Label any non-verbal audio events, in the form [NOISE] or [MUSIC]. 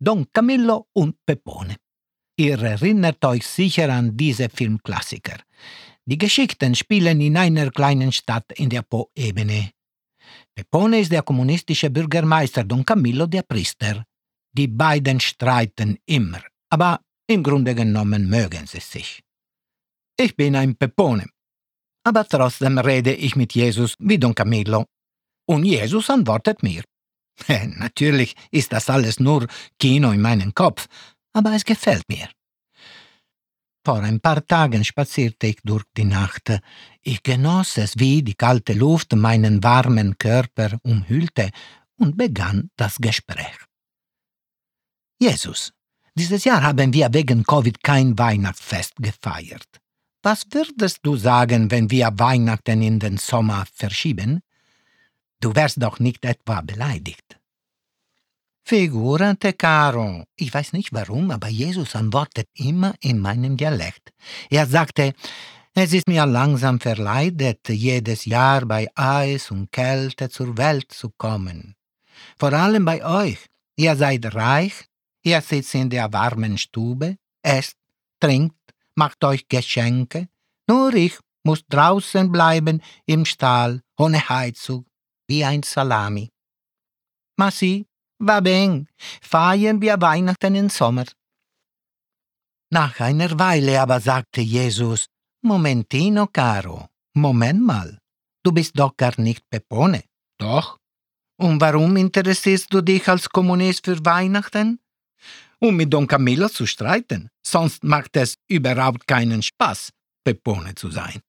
Don Camillo und Pepone. Ihr erinnert euch sicher an diese Filmklassiker. Die Geschichten spielen in einer kleinen Stadt in der Po-Ebene. Pepone ist der kommunistische Bürgermeister, Don Camillo der Priester. Die beiden streiten immer, aber im Grunde genommen mögen sie sich. Ich bin ein Pepone, aber trotzdem rede ich mit Jesus wie Don Camillo. Und Jesus antwortet mir. [LAUGHS] Natürlich ist das alles nur Kino in meinem Kopf, aber es gefällt mir. Vor ein paar Tagen spazierte ich durch die Nacht. Ich genoss es, wie die kalte Luft meinen warmen Körper umhüllte und begann das Gespräch. Jesus, dieses Jahr haben wir wegen Covid kein Weihnachtsfest gefeiert. Was würdest du sagen, wenn wir Weihnachten in den Sommer verschieben? Du wärst doch nicht etwa beleidigt. Figurante caro. Ich weiß nicht warum, aber Jesus antwortet immer in meinem Dialekt. Er sagte, es ist mir langsam verleidet, jedes Jahr bei Eis und Kälte zur Welt zu kommen. Vor allem bei euch. Ihr seid reich, ihr sitzt in der warmen Stube, esst, trinkt, macht euch Geschenke. Nur ich muss draußen bleiben im Stall, ohne Heizung, wie ein Salami. Ma va ben, feiern wir Weihnachten im Sommer. Nach einer Weile aber sagte Jesus, Momentino, caro, Moment mal, du bist doch gar nicht Pepone. Doch. Und warum interessierst du dich als Kommunist für Weihnachten? Um mit Don Camillo zu streiten, sonst macht es überhaupt keinen Spaß, Pepone zu sein.